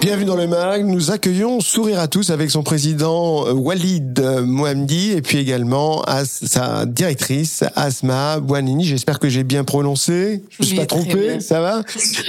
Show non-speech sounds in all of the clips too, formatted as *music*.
Bienvenue dans le MAG. Nous accueillons Sourire à tous avec son président euh, Walid Mohamdi et puis également As- sa directrice Asma Bouanini. J'espère que j'ai bien prononcé. Je me suis Oui, pas trompé. Ça va?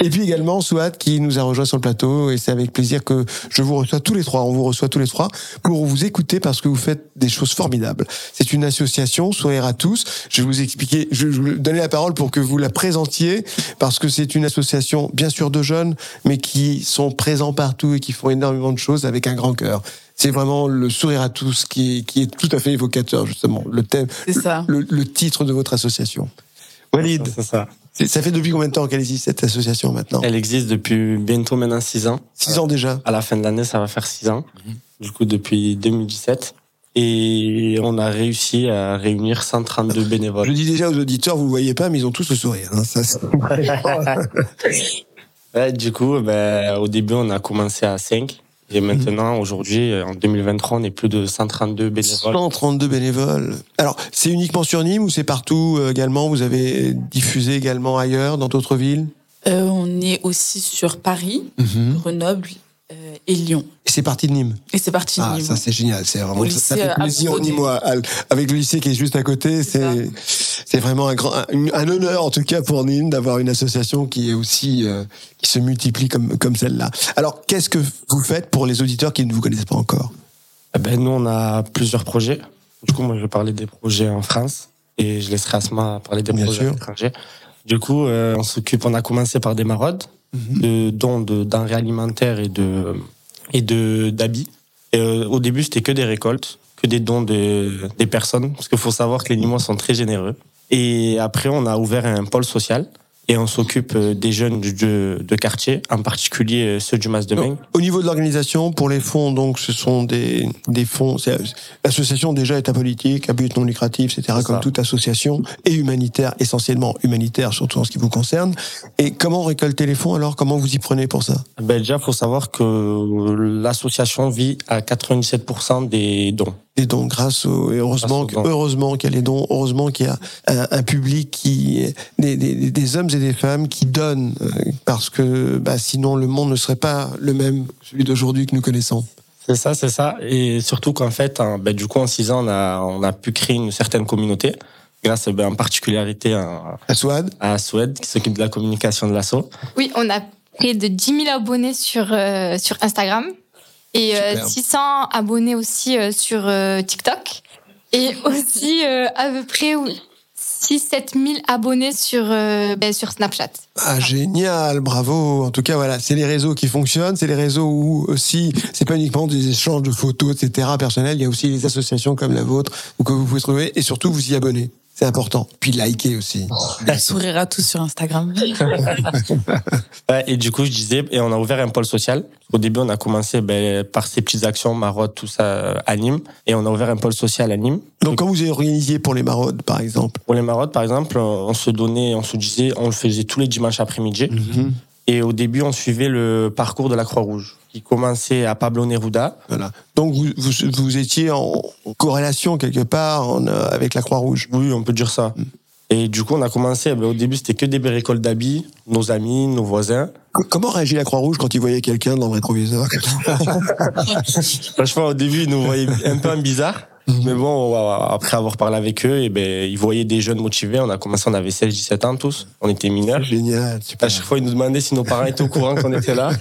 Et puis également Souad qui nous a rejoint sur le plateau et c'est avec plaisir que je vous reçois tous les trois. On vous reçoit tous les trois pour vous écouter parce que vous faites des choses formidables. C'est une association Sourire à tous. Je vais vous expliquer, je vais vous donner la parole pour que vous la présentiez parce que c'est une association bien sûr de jeunes mais qui sont présents partout et qui font énormément de choses avec un grand cœur. C'est vraiment le sourire à tous qui est, qui est tout à fait évocateur justement. Le thème, ça. le, le titre de votre association. Walid, C'est ça. c'est- ça fait depuis combien de temps qu'elle existe cette association maintenant? Elle existe depuis bientôt maintenant 6 ans. Six ans déjà. À la fin de l'année, ça va faire 6 ans. Du coup, depuis 2017. Et on a réussi à réunir 132 Je bénévoles. le dis déjà aux auditeurs, vous ne voyez pas, mais ils ont tous le sourire. hein. Ça, *laughs* *laughs* Ouais, du coup, ben, au début, on a commencé à 5. Et maintenant, aujourd'hui, en 2023, on est plus de 132 bénévoles. 132 bénévoles. Alors, c'est uniquement sur Nîmes ou c'est partout euh, également? Vous avez diffusé également ailleurs, dans d'autres villes? Euh, on est aussi sur Paris, Grenoble euh, et Lyon. Et c'est parti de Nîmes. Et c'est parti de Ah, Nîmes. ça c'est génial. C'est vraiment Au ça, fait plaisir Alfred Nîmois. Avec le lycée qui est juste à côté, C'est c'est c'est vraiment un grand, un, un honneur en tout cas pour Nîmes d'avoir une association qui est aussi euh, qui se multiplie comme comme celle-là. Alors, qu'est-ce que vous faites pour les auditeurs qui ne vous connaissent pas encore? Eh Ben, nous, on a plusieurs projets. Du coup, moi, je vais parler des projets en France et je laisserai Asma parler des Bien projets sûr. à l'étranger. Du coup, euh, on s'occupe, on a commencé par des maraudes, De dons de denrées alimentaires et de et de d'habits. Euh, au début, c'était que des récoltes, que des dons de des personnes, parce qu'il faut savoir que les Nîmois sont très généreux. Et après, on a ouvert un pôle social et on s'occupe euh, des jeunes de, de quartier, en particulier euh, ceux du Mas de Maine. Au niveau de l'organisation, pour les fonds, donc ce sont des, des fonds. c'est- L'association déjà est apolitique, à but non lucratif, etc. Comme ça. toute association et humanitaire, essentiellement humanitaire, surtout en ce qui vous concerne. Et comment récolter les fonds alors? Comment vous y prenez pour ça? Ben déjà, faut savoir que l'association vit à 97% des dons. Des dons grâce au et heureusement Grâce aux que- dons. heureusement qu'il y a les dons, heureusement qu'il y a un, un public qui des, des, des hommes et des femmes qui donnent euh, parce que bah, sinon le monde ne serait pas le même que celui d'aujourd'hui que nous connaissons. C'est ça, c'est ça. Et surtout qu'en fait, en- ben, du coup, en six ans, on a, on a pu créer une certaine communauté, grâce ben, en particularité à, À Souad, à Suède, qui s'occupe de la communication de l'assaut. Oui, on a près de 10 000 abonnés sur, euh, sur Instagram et euh, Super. 600 abonnés aussi euh, sur euh, TikTok et *laughs* aussi euh, à peu près 6-7 000 abonnés sur, euh, ben, sur Snapchat. Ah, génial, bravo. En tout cas, voilà, c'est les réseaux qui fonctionnent, c'est les réseaux où aussi, c'est pas uniquement des échanges de photos, etc. personnels, il y a aussi les associations comme la vôtre où que vous pouvez trouver et surtout vous y abonner. C'est important. Puis liker aussi. *laughs* Sourire à tous sur Instagram. *laughs* Et du coup, je disais, et on a ouvert un pôle social. Au début, on a commencé ben, par ces petites actions, marottes, tout ça, euh, à Nîmes. Et on a ouvert un pôle social à Nîmes. Donc, quand vous avez organisé pour les maraudes, par exemple, Pour les marottes, par exemple, on se donnait, on se disait, on le faisait tous les dimanches après-midi. Mhm. Et au début, on suivait le parcours de la Croix-Rouge, qui commençait à Pablo Neruda. voilà. Donc, vous, vous, vous étiez en corrélation quelque part en, euh, avec la Croix-Rouge. Oui, on peut dire ça. Et du coup, on a commencé, ben, au début, c'était que des récoltes d'habits, nos amis, nos voisins. Co- Comment réagit la Croix-Rouge quand ils voyaient quelqu'un dans le rétroviseur? *laughs* *laughs* Franchement, au début, ils nous voyaient un peu en bizarre. *laughs* Mais bon, après avoir parlé avec eux, et ben, ils voyaient des jeunes motivés. On a commencé, on avait 16-17 ans tous. On était mineurs. Génial, super. À chaque fois, ils nous demandaient si nos parents étaient au courant qu'on était là.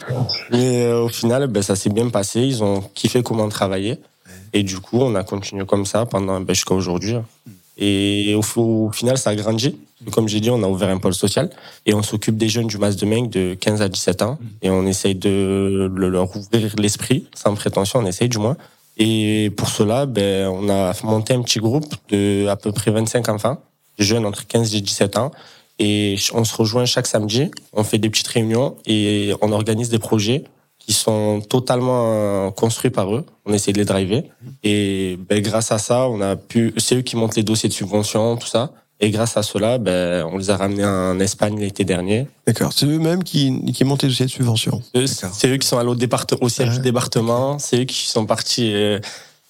*laughs* Mais euh, au final, ben, ça s'est bien passé. Ils ont kiffé comment travailler. Et du coup, on a continué comme ça pendant ben, jusqu'à aujourd'hui. Et au, au final, ça a grandi. Comme j'ai dit, on a ouvert un pôle social et on s'occupe des jeunes du Mas de Meng de 15 à 17 ans. Et on essaye de le- leur ouvrir l'esprit, sans prétention, on essaye du moins. Et pour cela, ben, on a monté un petit groupe de à peu près 25 enfants, jeunes entre 15 et 17 ans. Et on se rejoint chaque samedi, on fait des petites réunions et on organise des projets qui sont totalement euh, construits par eux. On essaie de les driver. Et ben, grâce à ça, on a pu, c'est eux qui montent les dossiers de subvention, tout ça. Et grâce à cela, ben, on les a ramenés en Espagne l'été dernier. D'accord. C'est eux-mêmes qui, qui montent les dossiers de subvention. C'est eux qui sont allés au, siège Ouais. du département. C'est eux qui sont partis euh,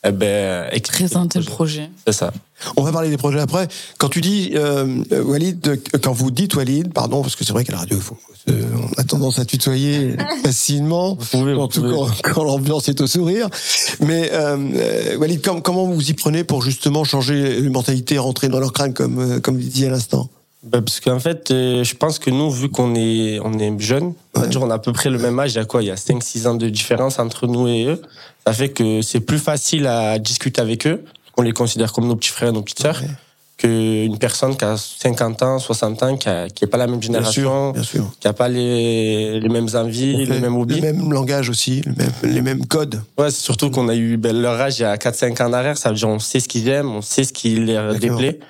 eh ben, Présenter le projet. C'est ça. On va parler des projets après. Quand tu dis euh, Walid, euh, quand vous dites Walid, pardon, parce que c'est vrai qu'à la radio, faut, euh, on a tendance à tutoyer *laughs* facilement, pouvez, vous surtout pouvez. quand, quand l'ambiance est au sourire. Mais euh, euh, Walid, com- comment vous y prenez pour justement changer les mentalités, rentrer dans leur crâne, comme euh, comme vous disiez à l'instant? Ben, parce qu'en fait, euh, je pense que nous, vu qu'on est, on est jeunes, on, Ouais. a à peu près le même âge, il y a quoi Il y a 5-6 ans de différence entre nous et eux. Ça fait que c'est plus facile à discuter avec eux. On les considère comme nos petits frères, nos petites sœurs, Ouais. qu'une personne qui a 50 ans, 60 ans, qui n'a qui est pas la même Bien sûr, génération, bien sûr. qui n'a pas les, les mêmes envies, les mêmes hobbies. le même langage aussi, le même- les mêmes codes. Ouais, c'est surtout qu'on a eu ben, leur âge il y a 4-5 ans derrière. Ça veut dire on sait ce qu'ils aiment, on sait ce qui leur D'accord. déplaît.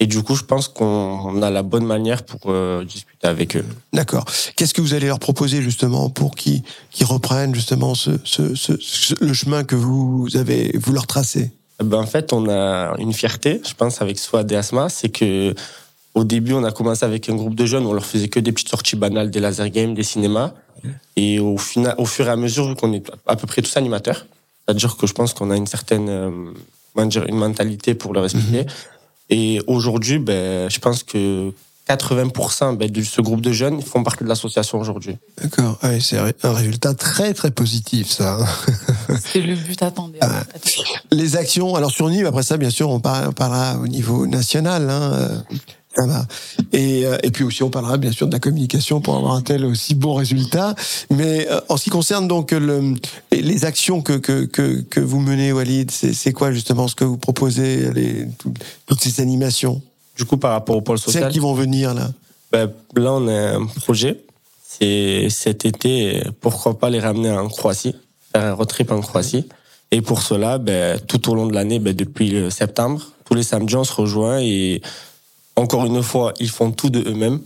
Et du coup, je pense qu'on on a la bonne manière pour euh, discuter avec eux. D'accord. Qu'est-ce que vous allez leur proposer justement pour qu'ils reprennent justement ce, ce, ce, ce- le chemin que vous avez vous leur tracez? Ben, en fait, on a une fierté, je pense, avec Swad et Asma, c'est que au début, on a commencé avec un groupe de jeunes, on leur faisait que des petites sorties banales, des laser games, des cinémas. Et au, final, au fur et à mesure, vu qu'on est à peu près tous animateurs, c'est-à-dire que je pense qu'on a une certaine euh, une mentalité pour leur expliquer. Et aujourd'hui, ben, je pense que 80% ben, de ce groupe de jeunes font partie de l'association aujourd'hui. D'accord. Ouais, c'est un résultat très très positif ça. *laughs* C'est le but attendu. Ah. Les actions, alors sur Nîmes, après ça, bien sûr, on parlera au niveau national. Hein, va. Et, euh, et puis aussi, on parlera bien sûr de la communication pour avoir un tel aussi bon résultat. Mais euh, en ce qui concerne donc le, les- actions que, que, que, que vous menez, Walid, c'est quoi justement ce que vous proposez, les, toutes ces animations? Du coup, par rapport au pôle Celles social, qui vont venir là Ben, là, on a un projet. C'est cet été, pourquoi pas les ramener en Croatie, faire un road trip en Croatie. Et pour cela, ben, tout au long de l'année, ben, depuis septembre, tous les samedis, on se rejoint et encore une fois, ils font tout de eux-mêmes.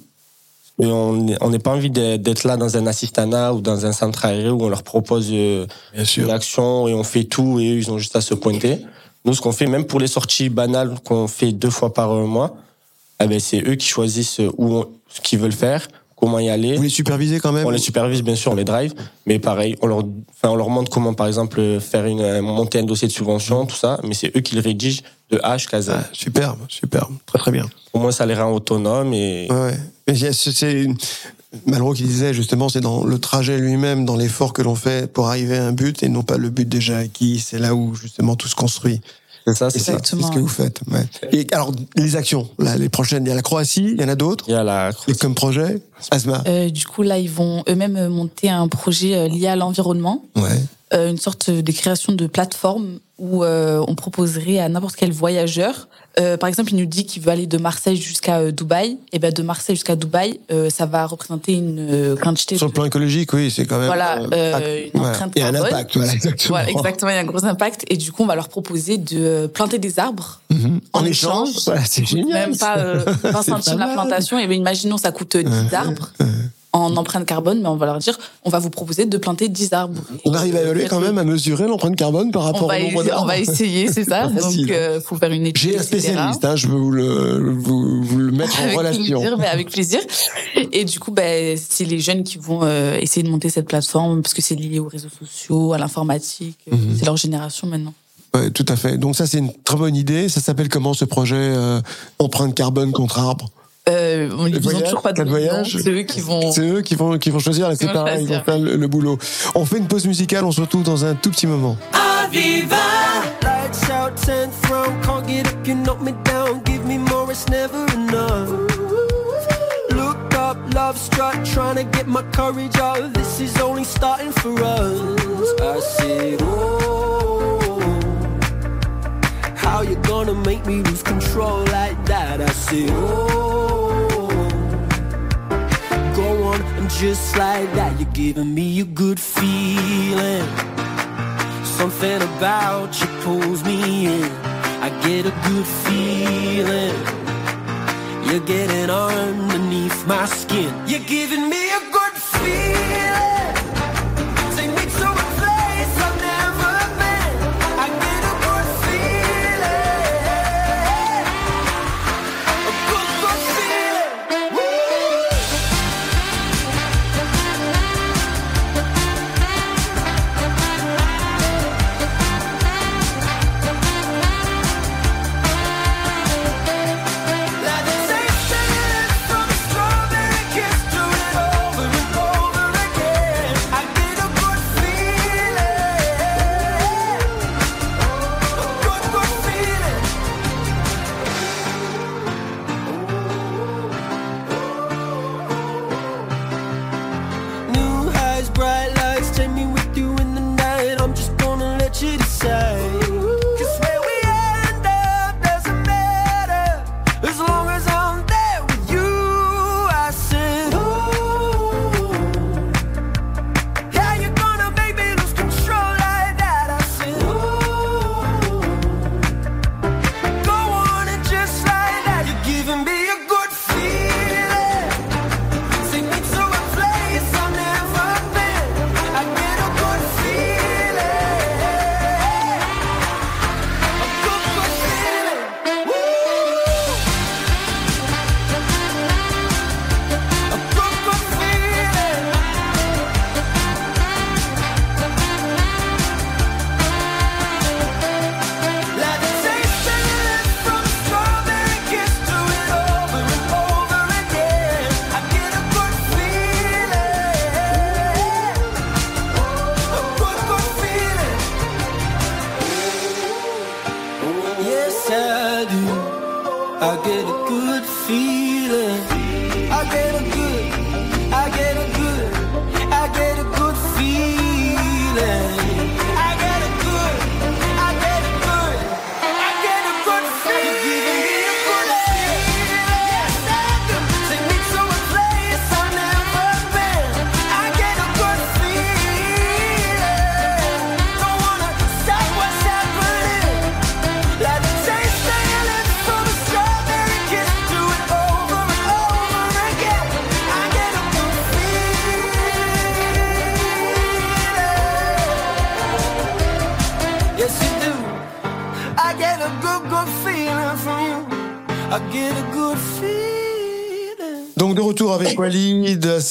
Et on n'est pas envie d'être là dans un assistanat ou dans un centre aéré où on leur propose euh, Bien une action et on fait tout et eux, ils ont juste à se pointer. Nous, ce qu'on fait, même pour les sorties banales qu'on fait deux fois par mois, eh ben, c'est eux qui choisissent où on- ce qu'ils veulent faire, comment y aller. Vous les supervisez quand même On les supervise, bien sûr, on les drive, mais pareil, on leur, enfin, on leur montre comment, par exemple, faire une, monter un dossier de subvention, tout ça, mais c'est eux qui le rédigent de jusqu'à Z. Ah, Superbe, superbe, très très bien. Au moins, ça les rend autonomes et Ouais, ouais. C'est Malraux qui disait justement, c'est dans le trajet lui-même, dans l'effort que l'on fait pour arriver à un but et non pas le but déjà acquis. C'est là où justement tout se construit. C'est ça, c'est ça. c'est ce que vous faites. Ouais. Et alors les actions, là, les prochaines, il y a la Croatie, il y en a d'autres. Il y a la Et comme projet, Asma. Euh, du coup, là, ils vont eux-mêmes monter un projet euh, lié à l'environnement, Ouais. Euh, une sorte de création de plateforme où euh, on proposerait à n'importe quel voyageur. euh, par exemple, il nous dit qu'il veut aller de Marseille jusqu'à Dubaï. Et ben de Marseille jusqu'à Dubaï, ça va représenter une quantité. Sur le plan écologique, oui, c'est quand même. Voilà, une empreinte Il y a un impact, voilà, exactement. Voilà, exactement, il y a un gros impact. Et du coup, on va leur proposer de planter des arbres. Mhm. En, échange, c'est génial. Même pas euh, 20 *laughs* C'est pas centimes la plantation. Et ben, imaginons, ça coûte euh, 10 arbres en empreinte carbone, mais on va leur dire, on va vous proposer de planter 10 arbres. On arrive à évaluer quand même à mesurer l'empreinte carbone par rapport au nombre d'arbres. on va essayer, c'est ça. *laughs* Donc, euh, faut faire une étude. J'ai un spécialiste, hein, je veux vous le, vous, vous le mettre en Avec relation. plaisir, mais avec plaisir. Et du coup, ben, c'est les jeunes qui vont euh, essayer de monter cette plateforme parce que c'est lié aux réseaux sociaux, à l'informatique. Mhm. C'est leur génération maintenant. Ouais, tout à fait. Donc ça, c'est une très bonne idée. Ça s'appelle comment ce projet euh, empreinte carbone contre arbre Euh, on ils ont voyage, toujours pas de voyage. C'est eux qui vont. C'est eux qui vont qui vont choisir. là, C'est pareil, ils vont faire le, le boulot. On fait une pause musicale. On se retrouve dans un tout petit moment. Lights out, 10th round, can't get up, you knock me down. Give me more, it's never enough. Look up, love struck, trying to get my courage up. This is only starting for us. I said, oh, how you gonna make me lose control like that? I said, oh, and just like that, you're giving me a good feeling. Something about you pulls me in. I get a good feeling. You're getting underneath my skin. You're giving me a good feeling.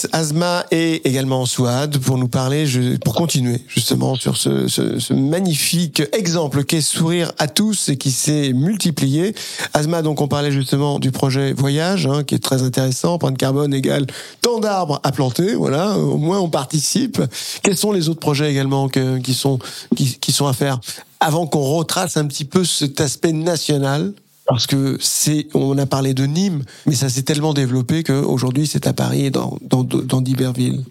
Walid, Asma et également Souad pour nous parler, pour continuer justement sur ce, magnifique exemple qu'est Sourire à tous et qui s'est multiplié. Asma, donc on parlait justement du projet Voyage, hein, qui est très intéressant. Point de carbone égale tant d'arbres à planter, voilà. Au moins on participe. Quels sont les autres projets également qui sont qui sont à faire? Avant qu'on retrace un petit peu cet aspect national parce que c'est, on a parlé de Nîmes, mais ça s'est tellement développé qu'aujourd'hui c'est à Paris et dans, dans, dans divers villes.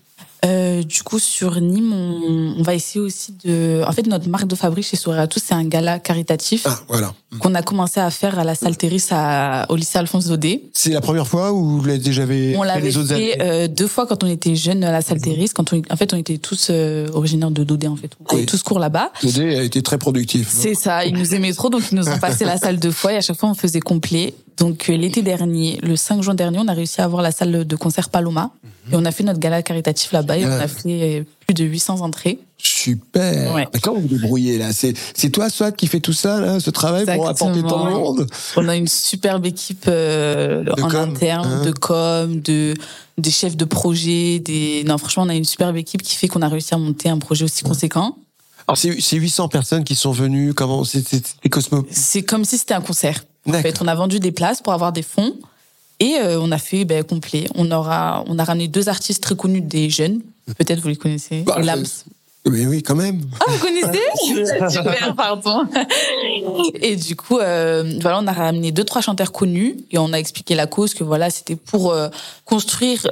Euh, du coup, sur Nîmes, on, on va essayer aussi de. En fait, notre marque de fabrique chez Sourire à tous, c'est un gala caritatif Ah, voilà. qu'on a commencé à faire à la salle Terris à, au lycée Alphonse Daudet. C'est la première fois ou vous l'avez déjà fait On l'avait fait euh, deux fois quand on était jeunes à la salle Terris. Quand on, en fait, on était tous euh, originaires de Daudet, en fait. On Oui. tous cours là-bas. Dé a été très productif. C'est ça, ils nous aimaient trop, donc ils nous ont passé la salle deux fois et à chaque fois on faisait complet. Donc euh, l'été dernier, le 5 juin dernier, on a réussi à avoir la salle de concert Paloma et on a fait notre gala caritatif là-bas et on a fait euh, plus de 800 entrées. Super. Ouais. Comment vous débrouillez là? C'est toi, Swat, qui fait tout ça, là, ce travail pour apporter tant de monde? On a une superbe équipe euh, en com, interne, hein. de com, de des chefs de projet, des non franchement on a une superbe équipe qui fait qu'on a réussi à monter un projet aussi conséquent. Alors c'est c'est 800 personnes qui sont venues. Comment c'est c'est- c'est Cosmo C'est comme si c'était un concert. En fait, on a vendu des places pour avoir des fonds et euh, on a fait ben, complet. On aura, on a ramené deux artistes très connus des jeunes. Peut-être vous les connaissez. Bah, Lams. Mais oui, quand même. Ah, vous connaissez *laughs* Super, pardon. Et du coup, euh, voilà, on a ramené deux trois chanteurs connus et on a expliqué la cause que voilà, c'était pour euh, construire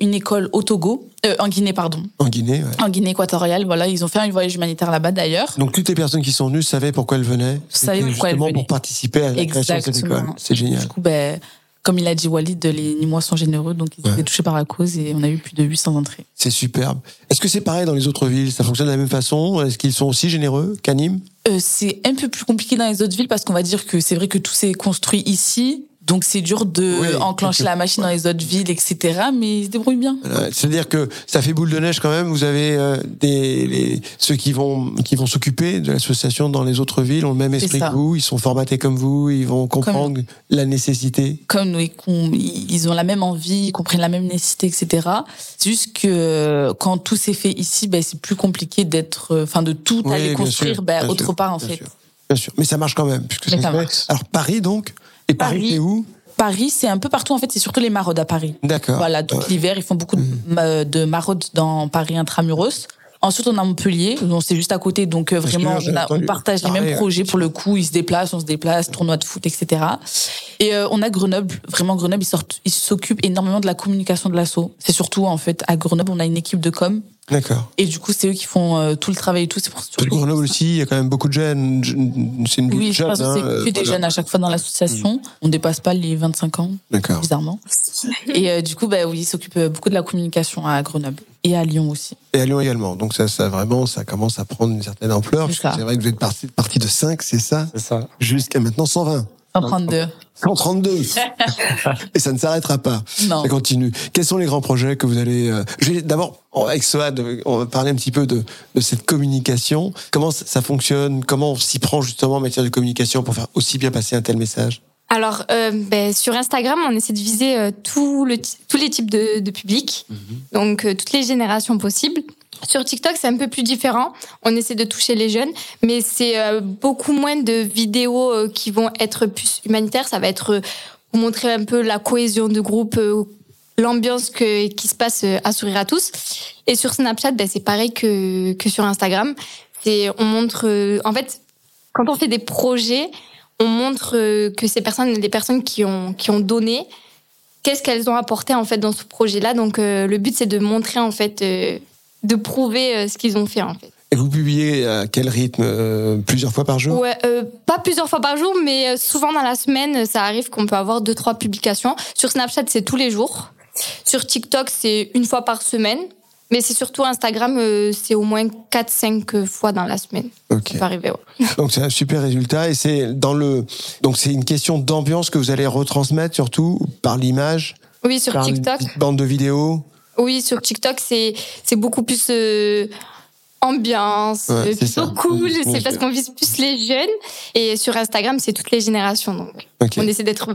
une école au Togo, euh, en Guinée, pardon, En Guinée. ouais. en Guinée équatoriale. Voilà, ils ont fait un voyage humanitaire là-bas d'ailleurs. Donc toutes les personnes qui sont venues savaient pourquoi elles venaient. Savaient pourquoi elles justement venaient. pour participer à la création de cette Exactement. école. C'est génial. Du coup, ben, comme il a dit Walid, les Nîmois sont généreux, donc ils Ouais. étaient touchés par la cause et on a eu plus de 800 entrées. C'est superbe. Est-ce que c'est pareil dans les autres villes? Ça fonctionne de la même façon? Est-ce qu'ils sont aussi généreux qu'à Nîmes? Euh, c'est un peu plus compliqué dans les autres villes parce qu'on va dire que c'est vrai que tout s'est construit ici. Donc c'est dur de Oui, enclencher la machine dans les autres villes, etc. Mais ils se débrouillent bien. C'est-à-dire que ça fait boule de neige quand même. Vous avez euh, des les, ceux qui vont qui vont s'occuper de l'association dans les autres villes ont le même esprit que vous. Ils sont formatés comme vous. Ils vont comprendre la nécessité. Comme nous, ils ont la même envie, ils comprennent la même nécessité, etc. C'est juste que quand tout s'est fait ici, ben, c'est plus compliqué d'être, euh, enfin de tout Oui, aller construire sûr, ben, autre sûr, part en bien fait. sûr. Bien sûr, mais ça marche quand même. Puisque Mais ça ça marche. Alors Paris donc. Et Paris, Paris. c'est où Paris, c'est un peu partout en fait. C'est surtout les maraudes à Paris. D'accord. Voilà, tout Ouais. l'hiver, ils font beaucoup de, ma- de maraudes dans Paris intramuros. Ensuite, on a Montpellier, donc c'est juste à côté, donc euh, vraiment, on, a- on partage les mêmes euh, projets pour le coup. Ils se déplacent, on se déplace, tournoi de foot, etc. Et euh, on a Grenoble, vraiment Grenoble, ils s'occupent énormément de la communication de l'assaut. C'est surtout en fait à Grenoble, on a une équipe de com, D'accord. et du coup, c'est eux qui font euh, tout le travail et tout. C'est pour que Grenoble aussi, il y a quand même beaucoup de jeunes. Je- C'est une Oui, je jeune. pense que hein, c'est euh, que des voilà. jeunes à chaque fois dans l'association. On dépasse pas les 25 ans, D'accord. bizarrement. Et euh, du coup, bah oui, ils s'occupent beaucoup de la communication à Grenoble et à Lyon aussi. Et à Lyon également. Donc ça, ça vraiment, ça commence à prendre une certaine ampleur. Que ça. C'est vrai que vous êtes parti, parti de 5, c'est ça? C'est ça. Jusqu'à maintenant 120. 132. 132. *laughs* Et ça ne s'arrêtera pas. Non. Ça continue. Quels sont les grands projets que vous allez... euh, D'abord, avec Soad, on va parler un petit peu de, de cette communication. Comment ça, fonctionne? Comment on s'y prend justement en matière de communication pour faire aussi bien passer un tel message? Alors, euh, ben, sur Instagram, on essaie de viser euh, tout le, ti- tous les types de, de publics, donc euh, toutes les générations possibles. Sur TikTok, c'est un peu plus différent. On essaie de toucher les jeunes, mais c'est euh, beaucoup moins de vidéos euh, qui vont être plus humanitaires. Ça va être euh, montrer un peu la cohésion de groupe, l'ambiance que, qui se passe à sourire à tous. Et sur Snapchat, ben, c'est pareil que, que sur Instagram. C'est, on montre, en fait, quand on fait des projets, on montre que ces personnes, des personnes qui ont, qui ont donné, qu'est-ce qu'elles ont apporté en fait dans ce projet-là. Donc le but c'est de montrer en fait, de prouver euh, ce qu'ils ont fait en fait. Et vous publiez à quel rythme euh, Plusieurs fois par jour? Ouais, euh, pas plusieurs fois par jour, mais souvent dans la semaine, ça arrive qu'on peut avoir deux trois publications. Sur Snapchat, c'est tous les jours. Sur TikTok, c'est une fois par semaine. Mais c'est surtout Instagram, euh, c'est au moins 4-5 fois dans la semaine. Ok. Ça peut arriver, ouais. *laughs* Donc c'est un super résultat et c'est dans le donc c'est une question d'ambiance que vous allez retransmettre surtout par l'image, Oui, sur par TikTok. une bande de vidéos. Oui, sur TikTok, c'est beaucoup plus euh, ambiance, Ouais, euh, c'est plutôt ça. cool. C'est parce qu'on vise plus les jeunes. Et sur Instagram, c'est toutes les générations. Donc, on essaie d'être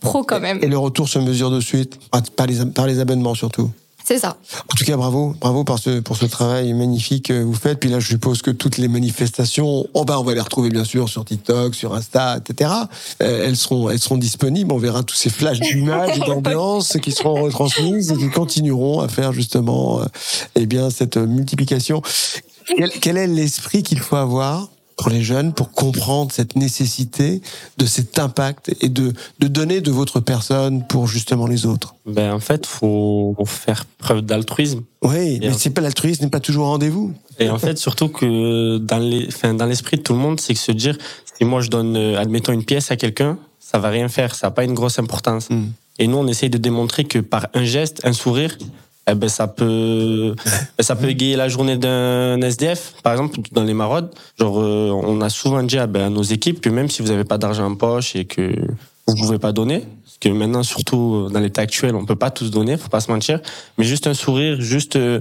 pro quand même. Et le retour se mesure de suite? Par les par les abonnements surtout. C'est ça. En tout cas, bravo, bravo pour ce, pour ce travail magnifique que vous faites. Puis là, je suppose que toutes les manifestations, oh ben, on va les retrouver bien sûr sur TikTok, sur Insta, etc. Euh, elles seront, elles seront disponibles. On verra tous ces flashs d'images *laughs* et d'ambiance qui seront retransmises et qui continueront à faire justement, euh, eh bien, cette multiplication. Quel, quel est l'esprit qu'il faut avoir pour les jeunes pour comprendre cette nécessité de cet impact et de, de donner de votre personne pour justement les autres? Ben, en fait, faut faire preuve d'altruisme. Oui, mais c'est pas l'altruisme n'est pas toujours au rendez-vous. Et en fait, surtout que dans les, enfin, dans l'esprit de tout le monde, c'est que se dire, si moi je donne, euh, admettons, une pièce à quelqu'un, ça va rien faire, ça n'a pas une grosse importance. Mm. Et nous, on essaye de démontrer que par un geste, un sourire, eh ben, ça peut, ben, ça peut égayer la journée d'un SDF. Par exemple, dans les maraudes, genre, euh, on a souvent dit à, ben, à nos équipes que même si vous n'avez pas d'argent en poche et que vous pouvez pas donner, parce que maintenant, surtout dans l'état actuel, on peut pas tous donner, faut pas se mentir, mais juste un sourire, juste euh,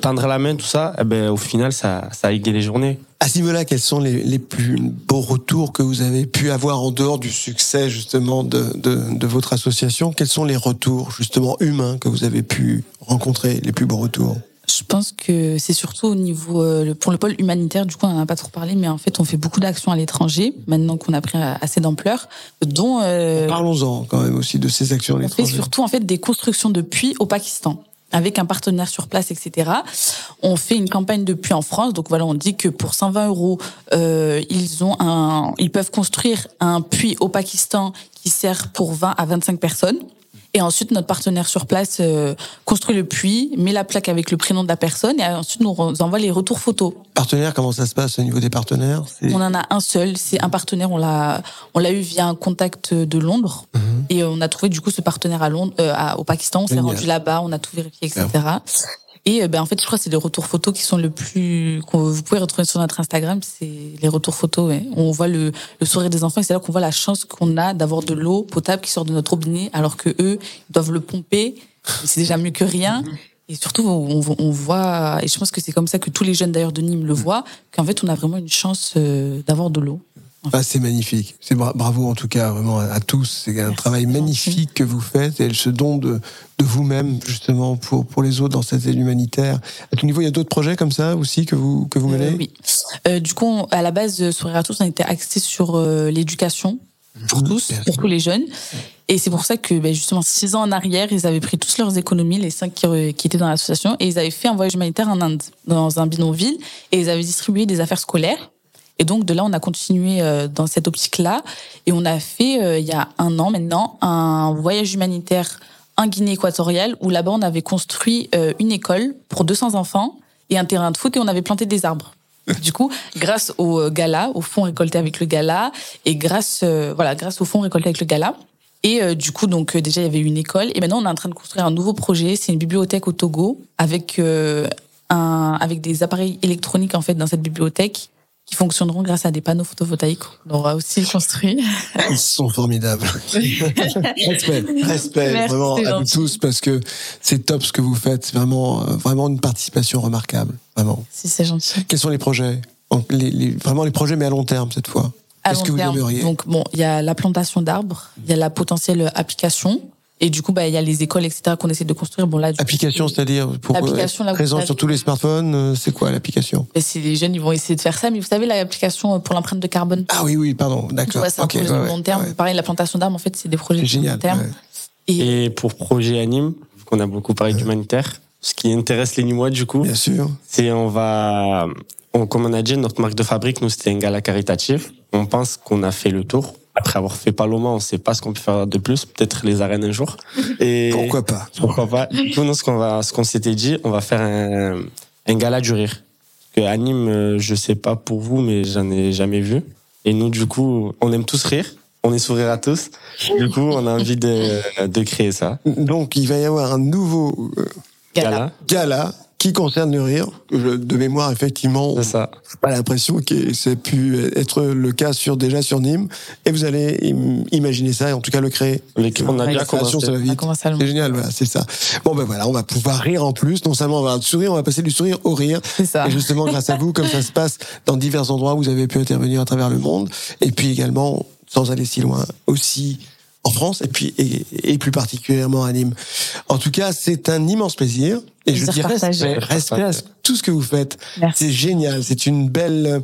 tendre la main, tout ça, eh ben, au final, ça, ça égaye les journées. À quels sont les, les plus beaux retours que vous avez pu avoir en dehors du succès justement de, de, de votre association? Quels sont les retours justement humains que vous avez pu rencontrer, les plus beaux retours? Je pense que c'est surtout au niveau euh, pour le pôle humanitaire. Du coup, on n'en a pas trop parlé, mais en fait, on fait beaucoup d'actions à l'étranger maintenant qu'on a pris assez d'ampleur, dont euh, Parlons-en quand même aussi de ces actions à on fait l'étranger. surtout en fait des constructions de puits au Pakistan avec un partenaire sur place, etc. On fait une campagne de puits en France. Donc voilà, on dit que pour 120 euros, euh, ils ont un, ils peuvent construire un puits au Pakistan qui sert pour 20 à 25 personnes. Et ensuite, notre partenaire sur place euh, construit le puits, met la plaque avec le prénom de la personne, et ensuite nous envoie les retours photos. Partenaires, comment ça se passe au niveau des partenaires? On en a un seul, c'est un partenaire. On l'a, on l'a eu via un contact de Londres, et on a trouvé du coup ce partenaire à Londres, euh, au Pakistan. On s'est rendu là-bas, on a tout vérifié, etc. Et euh, ben en fait, je crois que c'est les retours photos qui sont le plus vous pouvez retrouver sur notre Instagram. C'est les retours photos. Ouais. On voit le, le sourire des enfants et c'est là qu'on voit la chance qu'on a d'avoir de l'eau potable qui sort de notre robinet, alors que eux ils doivent le pomper. C'est déjà mieux que rien. Et surtout, on, on voit, et je pense que c'est comme ça que tous les jeunes d'ailleurs de Nîmes le voient, qu'en fait, on a vraiment une chance euh, d'avoir de l'eau. Ah, c'est magnifique. C'est bra- bravo en tout cas vraiment à, à tous. C'est un travail magnifique que vous faites et ce don de, de vous-même justement pour pour les autres dans cette aide humanitaire. À tout niveau, il y a d'autres projets comme ça aussi que vous que vous menez? Euh, oui. Euh, du coup, on- à la base, euh, sur Eratus, on était axé sur euh, l'éducation pour tous, pour tous les jeunes. Et c'est pour ça que, ben, justement, six ans en arrière, ils avaient pris tous leurs économies, les cinq qui, qui étaient dans l'association, et ils avaient fait un voyage humanitaire en Inde, dans un bidonville, et ils avaient distribué des affaires scolaires. Et donc, de là, on a continué euh, dans cette optique-là, et on a fait, euh, il y a un an maintenant, un voyage humanitaire en Guinée équatoriale, où là-bas, on avait construit euh, une école pour 200 enfants et un terrain de foot, et on avait planté des arbres. *laughs* Du coup, grâce au gala, au fonds récolté avec le gala, et grâce, euh, voilà, grâce au fonds récolté avec le gala. Et euh, du coup, donc euh, déjà il y avait une école, et maintenant on est en train de construire un nouveau projet. C'est une bibliothèque au Togo avec un, avec des appareils électroniques en fait dans cette bibliothèque qui fonctionneront grâce à des panneaux photovoltaïques. On aura aussi construit. Ils sont formidables. *laughs* respect, respect Merci, vraiment à vous tous parce que c'est top ce que vous faites. C'est vraiment euh, vraiment une participation remarquable. Vraiment. si c'est gentil. Quels sont les projets? Donc, les, les- Vraiment les projets, mais à long terme cette fois. À Qu'est-ce long que vous terme, aimeriez? Donc bon, il y a la plantation d'arbres, il y a la potentielle application, et du coup bah il y a les écoles etc qu'on essaie de construire. Bon là, du coup, Application, c'est-à-dire pour euh, L'application, là, être vous présent sur tous les smartphones, euh, c'est quoi l'application? Les jeunes, ils vont essayer de faire ça, mais vous savez, l'application pour l'empreinte de carbone? Ah oui, oui, pardon, d'accord. vois, c'est un Ok, projet ouais, de ouais, long terme. ouais. Pareil, la plantation d'arbres, en fait, c'est des projets C'est de long génial. terme. ouais. Et, Et pour projet anime, qu'on a beaucoup parlé d'humanitaire, ce qui intéresse les Nîmois du coup, Bien sûr. c'est on va, on, comme on a dit, notre marque de fabrique, nous c'était un gala caritatif. On pense qu'on a fait le tour. Après avoir fait Paloma, on sait pas ce qu'on peut faire de plus. Peut-être les arènes un jour. Et Pourquoi pas pourquoi pas Du coup, nous, ce qu'on va, ce qu'on s'était dit, on va faire un, un gala du rire. Que à Nîmes, euh, je sais pas pour vous, mais j'en ai jamais vu. Et nous, du coup, on aime tous rire. On est sourire à tous. Du coup, on a envie de, de créer ça. Donc, il va y avoir un nouveau euh, Gala. gala qui concerne le rire. Je- de mémoire, effectivement, C'est ça. pas l'impression que c'est pu être le cas sur déjà sur Nîmes. Et vous allez im- imaginer ça et en tout cas le créer. On a création, commencé. ça va vite. commencé à le C'est génial, voilà, c'est ça. Bon ben voilà, on va pouvoir rire en plus. Non seulement on va avoir du sourire, on va passer du sourire au rire. C'est ça. Et justement, grâce à vous, comme ça se passe dans divers endroits où vous avez pu intervenir à travers le monde, et puis également, sans aller si loin, aussi en France, et puis et, et plus particulièrement à Nîmes. En tout cas, c'est un immense plaisir. Et je partagé. respect, respect à tout ce que vous faites. Merci. C'est génial. C'est une belle,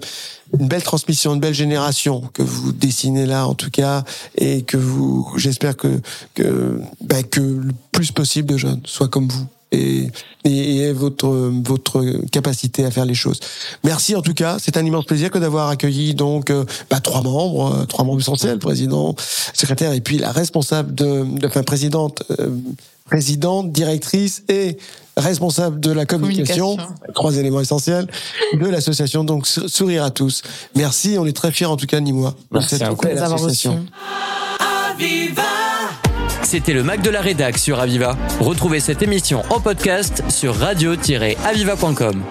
une belle transmission, une belle génération que vous dessinez là, en tout cas, et que vous, j'espère que que bah, que le plus possible de jeunes soient comme vous et et, et votre votre capacité à faire les choses. Merci en tout cas. C'est un immense plaisir que d'avoir accueilli donc euh, bah, trois membres, euh, trois membres essentiels, président, secrétaire et puis la responsable de, de enfin présidente. Présidente, directrice et responsable de la communication, Communication. trois éléments essentiels de l'association donc Sou- Sourire à tous. Merci, on est très fiers en tout cas ni moi de Merci cette à vous. belle association. C'était le Mac de la Rédac sur Aviva. Retrouvez cette émission en podcast sur radio-aviva.com.